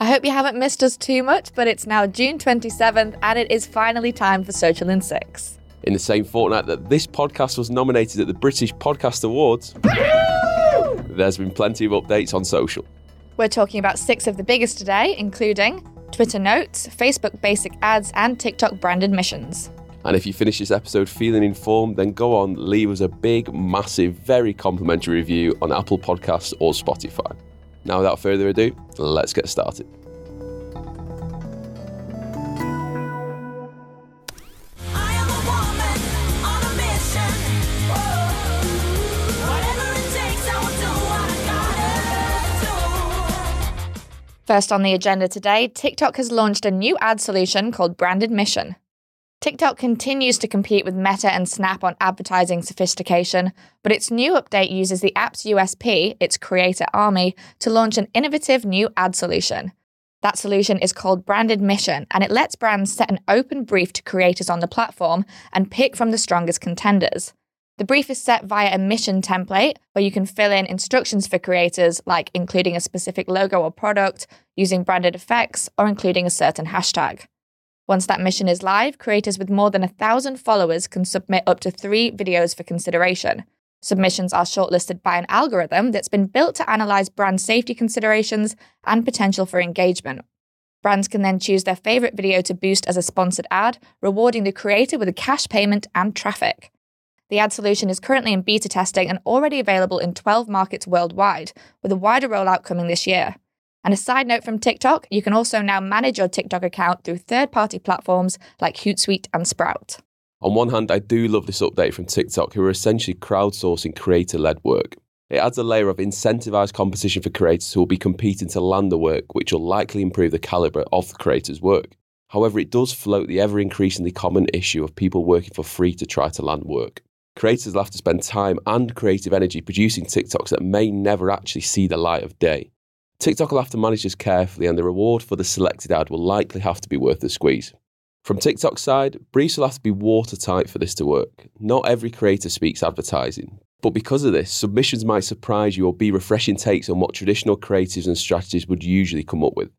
I hope you haven't missed us too much, but it's now June 27th and it is finally time for Social in 6. In the same fortnight that this podcast was nominated at the British Podcast Awards, there's been plenty of updates on social. We're talking about six of the biggest today, including Twitter Notes, Facebook Basic Ads, and TikTok branded missions. And if you finish this episode feeling informed, then go on, leave us a big, massive, very complimentary review on Apple Podcasts or Spotify. Now, without further ado, let's get started. I am a woman on a mission. Whatever it takes, I will do what I gotta do. First on the agenda today, TikTok has launched a new ad solution called Branded Mission. TikTok continues to compete with Meta and Snap on advertising sophistication, but its new update uses the app's USP, its creator army, to launch an innovative new ad solution. That solution is called Branded Mission, and it lets brands set an open brief to creators on the platform and pick from the strongest contenders. The brief is set via a mission template where you can fill in instructions for creators, like including a specific logo or product, using branded effects, or including a certain hashtag. Once that mission is live, creators with more than a thousand followers can submit up to three videos for consideration. Submissions are shortlisted by an algorithm that's been built to analyze brand safety considerations and potential for engagement. Brands can then choose their favorite video to boost as a sponsored ad, rewarding the creator with a cash payment and traffic. The ad solution is currently in beta testing and already available in 12 markets worldwide, with a wider rollout coming this year. And a side note from TikTok, you can also now manage your TikTok account through third party platforms like Hootsuite and Sprout. On one hand, I do love this update from TikTok, who are essentially crowdsourcing creator led work. It adds a layer of incentivized competition for creators who will be competing to land the work, which will likely improve the caliber of the creator's work. However, it does float the ever increasingly common issue of people working for free to try to land work. Creators will have to spend time and creative energy producing TikToks that may never actually see the light of day. TikTok will have to manage this carefully, and the reward for the selected ad will likely have to be worth the squeeze. From TikTok's side, briefs will have to be watertight for this to work. Not every creator speaks advertising, but because of this, submissions might surprise you or be refreshing takes on what traditional creatives and strategies would usually come up with.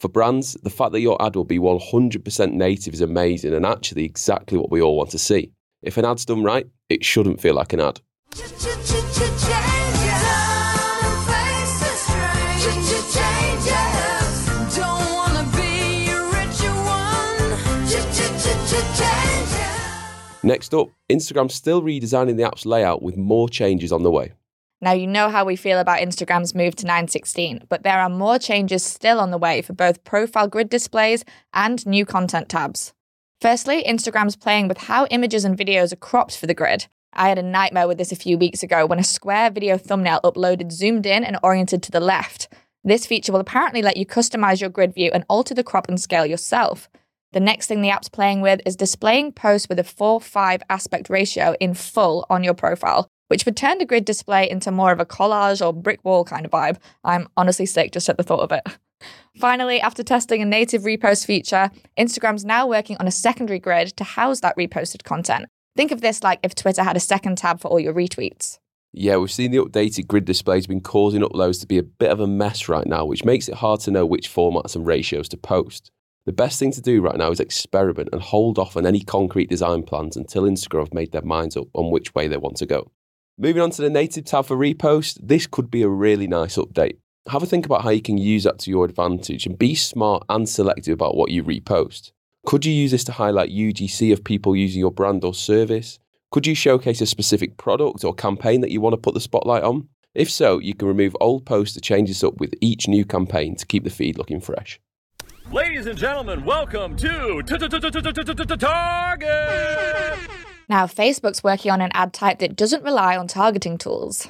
For brands, the fact that your ad will be 100% native is amazing and actually exactly what we all want to see. If an ad's done right, it shouldn't feel like an ad. Next up, Instagram's still redesigning the app's layout with more changes on the way. Now, you know how we feel about Instagram's move to 916, but there are more changes still on the way for both profile grid displays and new content tabs. Firstly, Instagram's playing with how images and videos are cropped for the grid. I had a nightmare with this a few weeks ago when a square video thumbnail uploaded zoomed in and oriented to the left. This feature will apparently let you customize your grid view and alter the crop and scale yourself. The next thing the app's playing with is displaying posts with a 4 5 aspect ratio in full on your profile, which would turn the grid display into more of a collage or brick wall kind of vibe. I'm honestly sick just at the thought of it. Finally, after testing a native repost feature, Instagram's now working on a secondary grid to house that reposted content. Think of this like if Twitter had a second tab for all your retweets. Yeah, we've seen the updated grid displays been causing uploads to be a bit of a mess right now, which makes it hard to know which formats and ratios to post. The best thing to do right now is experiment and hold off on any concrete design plans until Instagram have made their minds up on which way they want to go. Moving on to the native tab for repost, this could be a really nice update. Have a think about how you can use that to your advantage and be smart and selective about what you repost. Could you use this to highlight UGC of people using your brand or service? Could you showcase a specific product or campaign that you want to put the spotlight on? If so, you can remove old posts to change this up with each new campaign to keep the feed looking fresh. Ladies and gentlemen, welcome to Target. Now, Facebook's working on an ad type that doesn't rely on targeting tools.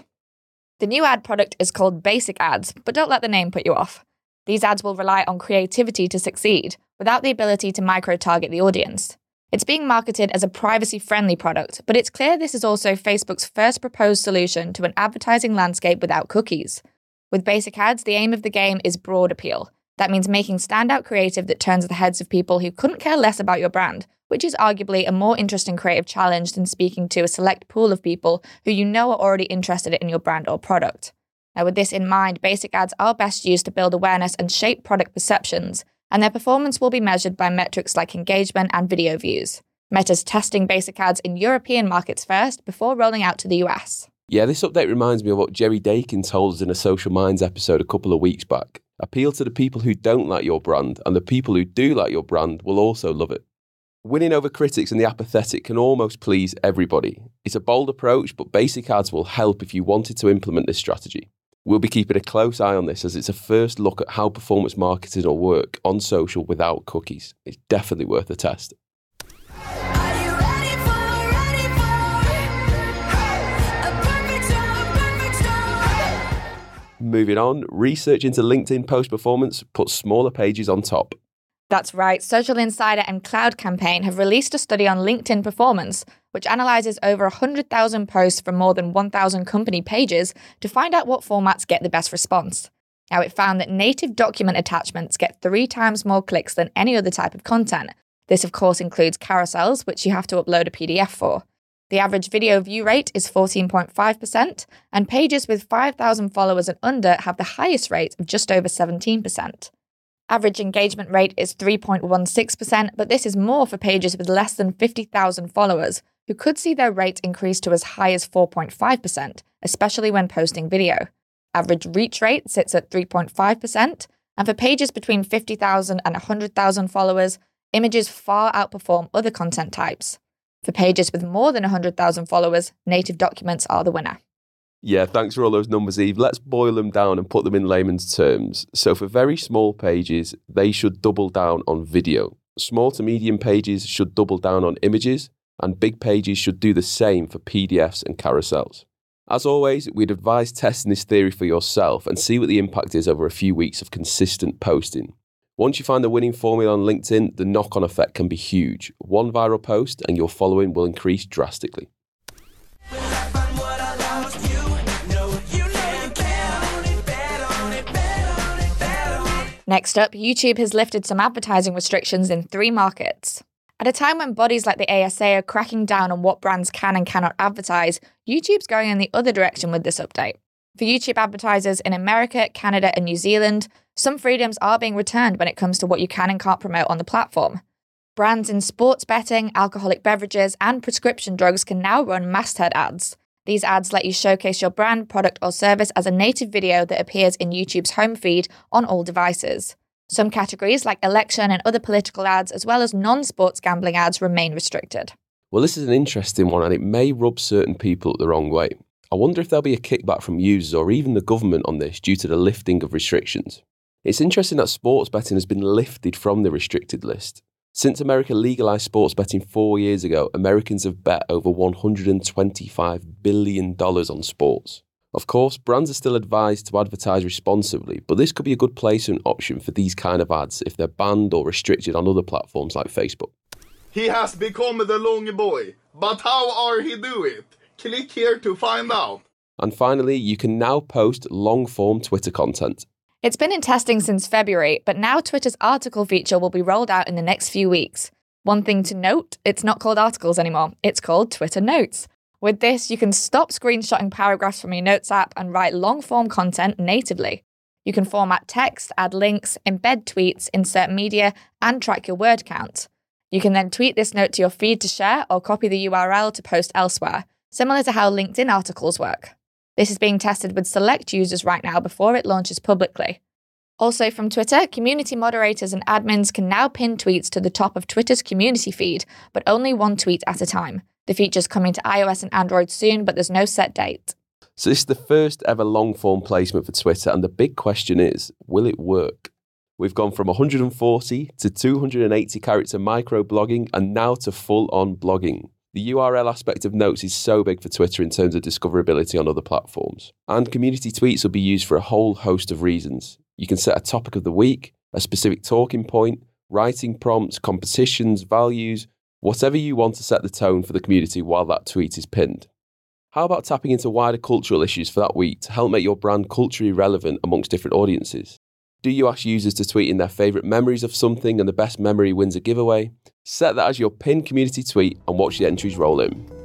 The new ad product is called Basic Ads, but don't let the name put you off. These ads will rely on creativity to succeed, without the ability to micro target the audience. It's being marketed as a privacy friendly product, but it's clear this is also Facebook's first proposed solution to an advertising landscape without cookies. With basic ads, the aim of the game is broad appeal. That means making standout creative that turns the heads of people who couldn't care less about your brand, which is arguably a more interesting creative challenge than speaking to a select pool of people who you know are already interested in your brand or product. Now, with this in mind, basic ads are best used to build awareness and shape product perceptions, and their performance will be measured by metrics like engagement and video views. Meta's testing basic ads in European markets first before rolling out to the US. Yeah, this update reminds me of what Jerry Daykin told us in a Social Minds episode a couple of weeks back. Appeal to the people who don't like your brand, and the people who do like your brand will also love it. Winning over critics and the apathetic can almost please everybody. It's a bold approach, but basic ads will help if you wanted to implement this strategy. We'll be keeping a close eye on this as it's a first look at how performance marketing will work on social without cookies. It's definitely worth a test. Moving on, research into LinkedIn post performance puts smaller pages on top. That's right, Social Insider and Cloud Campaign have released a study on LinkedIn performance, which analyzes over 100,000 posts from more than 1,000 company pages to find out what formats get the best response. Now, it found that native document attachments get three times more clicks than any other type of content. This, of course, includes carousels, which you have to upload a PDF for. The average video view rate is 14.5%, and pages with 5,000 followers and under have the highest rate of just over 17%. Average engagement rate is 3.16%, but this is more for pages with less than 50,000 followers, who could see their rate increase to as high as 4.5%, especially when posting video. Average reach rate sits at 3.5%, and for pages between 50,000 and 100,000 followers, images far outperform other content types. For pages with more than 100,000 followers, native documents are the winner. Yeah, thanks for all those numbers, Eve. Let's boil them down and put them in layman's terms. So, for very small pages, they should double down on video. Small to medium pages should double down on images, and big pages should do the same for PDFs and carousels. As always, we'd advise testing this theory for yourself and see what the impact is over a few weeks of consistent posting. Once you find the winning formula on LinkedIn, the knock on effect can be huge. One viral post and your following will increase drastically. Next up, YouTube has lifted some advertising restrictions in three markets. At a time when bodies like the ASA are cracking down on what brands can and cannot advertise, YouTube's going in the other direction with this update. For YouTube advertisers in America, Canada, and New Zealand, some freedoms are being returned when it comes to what you can and can't promote on the platform. Brands in sports betting, alcoholic beverages, and prescription drugs can now run masthead ads. These ads let you showcase your brand, product, or service as a native video that appears in YouTube's home feed on all devices. Some categories, like election and other political ads, as well as non sports gambling ads, remain restricted. Well, this is an interesting one and it may rub certain people the wrong way. I wonder if there'll be a kickback from users or even the government on this due to the lifting of restrictions. It's interesting that sports betting has been lifted from the restricted list. Since America legalized sports betting four years ago, Americans have bet over $125 billion on sports. Of course, brands are still advised to advertise responsibly, but this could be a good placement option for these kind of ads if they're banned or restricted on other platforms like Facebook. He has become the long boy. But how are he do it? Click here to find out. And finally, you can now post long form Twitter content. It's been in testing since February, but now Twitter's article feature will be rolled out in the next few weeks. One thing to note it's not called articles anymore, it's called Twitter Notes. With this, you can stop screenshotting paragraphs from your Notes app and write long form content natively. You can format text, add links, embed tweets, insert media, and track your word count. You can then tweet this note to your feed to share or copy the URL to post elsewhere, similar to how LinkedIn articles work. This is being tested with select users right now before it launches publicly. Also from Twitter, community moderators and admins can now pin tweets to the top of Twitter's community feed, but only one tweet at a time. The feature's coming to iOS and Android soon, but there's no set date. So, this is the first ever long form placement for Twitter, and the big question is will it work? We've gone from 140 to 280 character micro blogging and now to full on blogging. The URL aspect of notes is so big for Twitter in terms of discoverability on other platforms. And community tweets will be used for a whole host of reasons. You can set a topic of the week, a specific talking point, writing prompts, competitions, values, whatever you want to set the tone for the community while that tweet is pinned. How about tapping into wider cultural issues for that week to help make your brand culturally relevant amongst different audiences? Do you ask users to tweet in their favourite memories of something and the best memory wins a giveaway? Set that as your pinned community tweet and watch the entries roll in.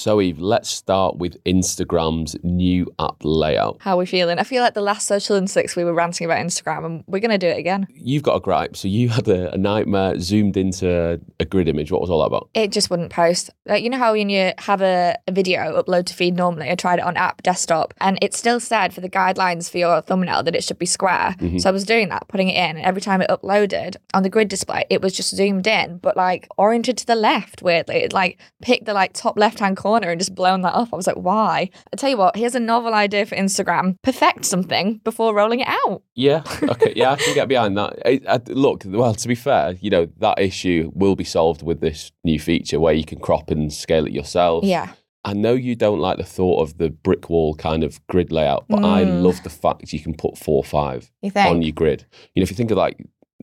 So, Eve, let's start with Instagram's new app layout. How are we feeling? I feel like the last social in six we were ranting about Instagram and we're going to do it again. You've got a gripe. So, you had a, a nightmare zoomed into a grid image. What was all that about? It just wouldn't post. Like, you know how when you have a, a video upload to feed normally, I tried it on app desktop and it still said for the guidelines for your thumbnail that it should be square. Mm-hmm. So I was doing that, putting it in, and every time it uploaded on the grid display, it was just zoomed in, but like oriented to the left, weirdly. It like picked the like top left hand corner and just blown that up. I was like, why? I tell you what, here's a novel idea for Instagram. Perfect something before rolling it out. Yeah. Okay. Yeah, I can get behind that. I, I, look, well, to be fair, you know that issue will be solved with this new feature where you can crop and scale it yourself. Yeah. I know you don't like the thought of the brick wall kind of grid layout, but I Mm. love the fact you can put four or five You on your grid. You know, if you think of like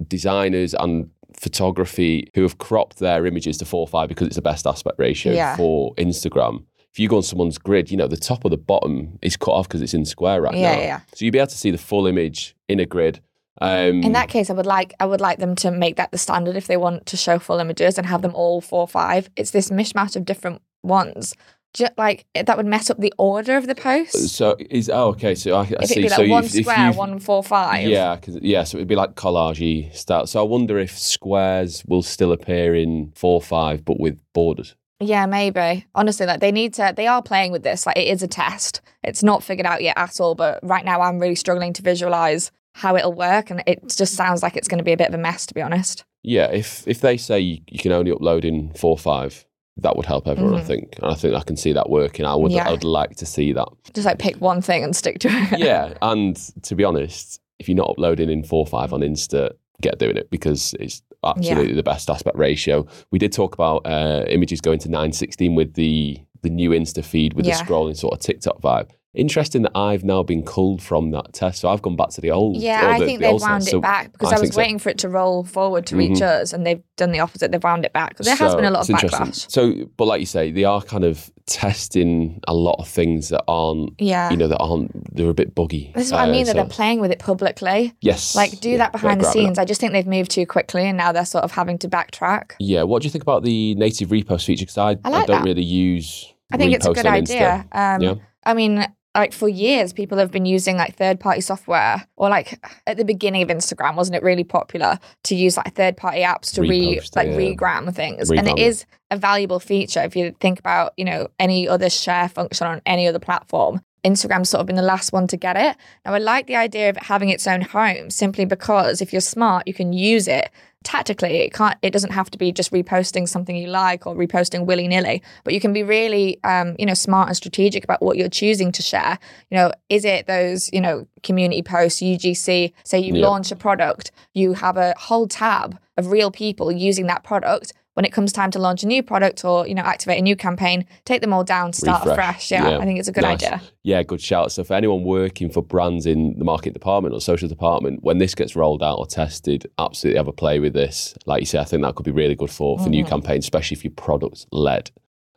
designers and photography who have cropped their images to four or five because it's the best aspect ratio Yeah. for Instagram. If you go on someone's grid, you know, the top or the bottom is cut off because it's in square right Yeah, now. yeah. So you'll be able to see the full image in a grid. Um, In that case, I would like I would like them to make that the standard if they want to show full images and have them all four or five. It's this mishmash of different ones. Just like eh, that would mess up the order of the post. so is oh okay. So I, I If see. be so like one if, if square, you've- one four five. Yeah, cause, yeah. So it'd be like collagey style. So I wonder if squares will still appear in four five, but with borders. Yeah, maybe. Honestly, like they need to. They are playing with this. Like it is a test. It's not figured out yet at all. But right now, I'm really struggling to visualize how it'll work, and it just sounds like it's going to be a bit of a mess, to be honest. Yeah, if if they say you, you can only upload in four five, that would help everyone. I Mhm. think, and I think I can see that working. I would Yeah. I would like to see that. Just like pick one thing and stick to it. yeah, and to be honest, if you're not uploading in four five on Insta, get doing it because it's absolutely the best aspect ratio. We did talk about uh, images going to nine sixteen with the the new Insta feed with Yeah. the scrolling sort of TikTok vibe. Interesting that I've now been culled from that test, so I've gone back to the old. Yeah, I the- think the they've wound set. it So back because I I, was so. waiting for it to roll forward to reach Mhm. us, and they've done the opposite. They've wound it back. There has been a lot of backlash. So, but like you say, they are kind of testing a lot of things that aren't, Yeah. you know, that aren't. They're a bit buggy. this is what I Uh, mean that they're playing with it publicly. Yes. Like, do Yeah, that behind the scenes. I just think they've moved too quickly, and now they're sort of having to backtrack. Yeah. What do you think about the native repost feature? Because I, I like don't that. really use. I think it's a good idea. Um, Yeah. I mean, like for years, people have been using like third party software, or like at the beginning of Instagram, wasn't it really popular to use like third party apps to re Repost, like yeah. regram things? and it. is a valuable feature if you think about you know any other share function on any other platform. Instagram's sort of been the last one to get it. Now, I like the idea of it having its own home simply because if you're smart, you can use it tactically. It can't. It doesn't have to be just reposting something you like or reposting willy nilly. But you can be really, um, you know, smart and strategic about what you're choosing to share. You know, is it those, you know, community posts, UGC? Say you Yeah. launch a product, you have a whole tab of real people using that product. When it comes time to launch a new product or you know activate a new campaign, take them all down, start Refresh. fresh. Yeah, Yeah. I think it's a good Nice. idea. Yeah, good shout. So for anyone working for brands in the market department or social department, when this gets rolled out or tested, absolutely have a play with this. Like you say, I think that could be really good for, for new Mhm. campaigns, especially if you're product led.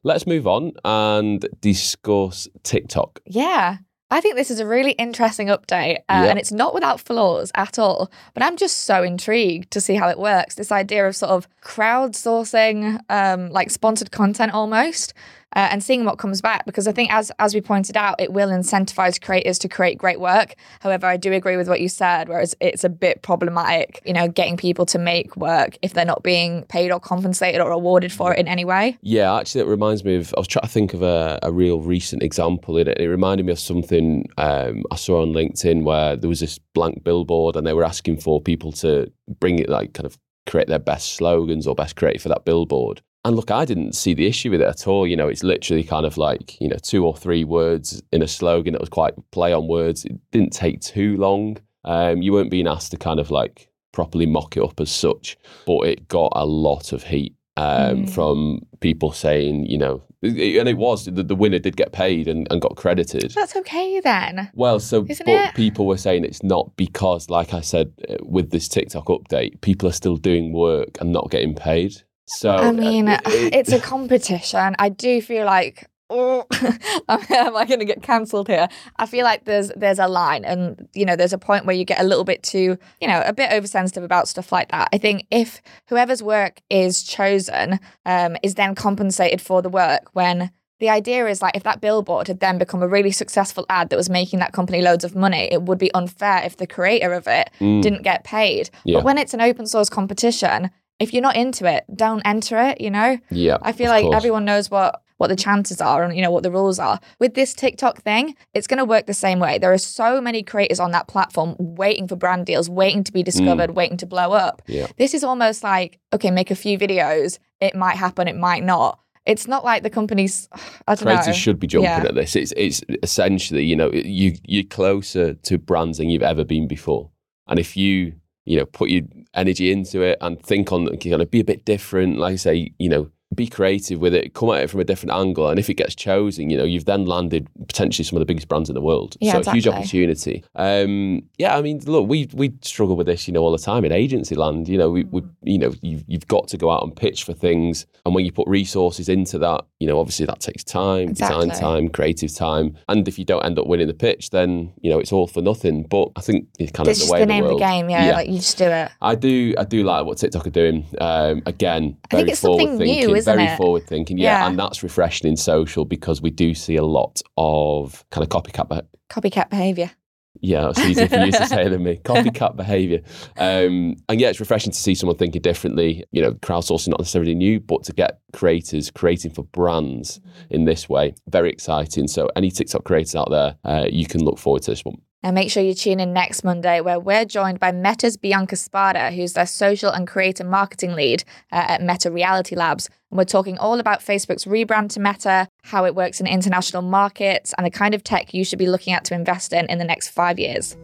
Let's move on and discuss TikTok. Yeah. I think this is a really interesting update, uh, Yeah. and it's not without flaws at all. But I'm just so intrigued to see how it works. This idea of sort of crowdsourcing, um, like sponsored content almost, uh, and seeing what comes back. Because I think, as as we pointed out, it will incentivize creators to create great work. However, I do agree with what you said, whereas it's a bit problematic, you know, getting people to make work if they're not being paid or compensated or awarded for it in any way. Yeah, actually, it reminds me of. I was trying to think of a, a real recent example it. It reminded me of something um, I saw on LinkedIn where there was this blank billboard and they were asking for people to bring it, like, kind of create their best slogans or best creative for that billboard. And look, I didn't see the issue with it at all. You know, it's literally kind of like, you know, two or three words in a slogan that was quite play on words. It didn't take too long. Um, you weren't being asked to kind of like properly mock it up as such, but it got a lot of heat um, Mm. from people saying, you know, and it was the, the winner did get paid and, and got credited. That's okay then. Well, so Isn't but it? people were saying it's not because, like I said, uh, with this TikTok update, people are still doing work and not getting paid. So I mean, uh, it- it's a competition. I do feel like oh, am I going to get cancelled here? I feel like there's there's a line, and you know, there's a point where you get a little bit too, you know, a bit oversensitive about stuff like that. I think if whoever's work is chosen um, is then compensated for the work when the idea is like if that billboard had then become a really successful ad that was making that company loads of money, it would be unfair if the creator of it didn't get paid. Yeah. But when it's an open source competition, if you're not into it, don't enter it, you know? Yeah, I feel like course. everyone knows what what the chances are and you know what the rules are. With this TikTok thing, it's going to work the same way. There are so many creators on that platform waiting for brand deals, waiting to be discovered, waiting to blow up. Mm. Yeah. This is almost like okay, make a few videos, it might happen, it might not. It's not like the companies I don't creators know. should be jumping Yeah. at this. It's it's essentially, you know, you you're closer to brands than you've ever been before. And if you, you know, put your energy into it and think on kind of be a bit different, like I say, you know, be creative with it, come at it from a different angle. And if it gets chosen, you know, you've then landed potentially some of the biggest brands in the world. Yeah, so huge opportunity. Um, yeah, I mean, look, we we struggle with this, you know, all the time in agency land. You know, we, we Mm. you know, you've, you've got to go out and pitch for things. And when you put resources into that, you know, obviously that takes time, design time, creative time. And if you don't end up winning the pitch, then, you know, it's all for nothing. But I think it's kind It's of the way the of the name of the game, yeah, Like you just do it. I do, I do like what TikTok are doing. Um, again, I think it's something new, isn't very it? forward thinking. Yeah, Yeah. and that's refreshing in social because we do see a lot of kind of copycat. Be- Copycat behavior. yeah, it's easier for you to say than me. Copycat behavior. Um, and yeah, it's refreshing to see someone thinking differently. You know, crowdsourcing not necessarily new, but to get creators creating for brands in this way, very exciting. So, any TikTok creators out there, uh, you can look forward to this one. And make sure you tune in next Monday, where we're joined by Meta's Bianca Spada, who's their social and creator marketing lead uh, at Meta Reality Labs. And we're talking all about Facebook's rebrand to Meta, how it works in international markets, and the kind of tech you should be looking at to invest in in the next five years.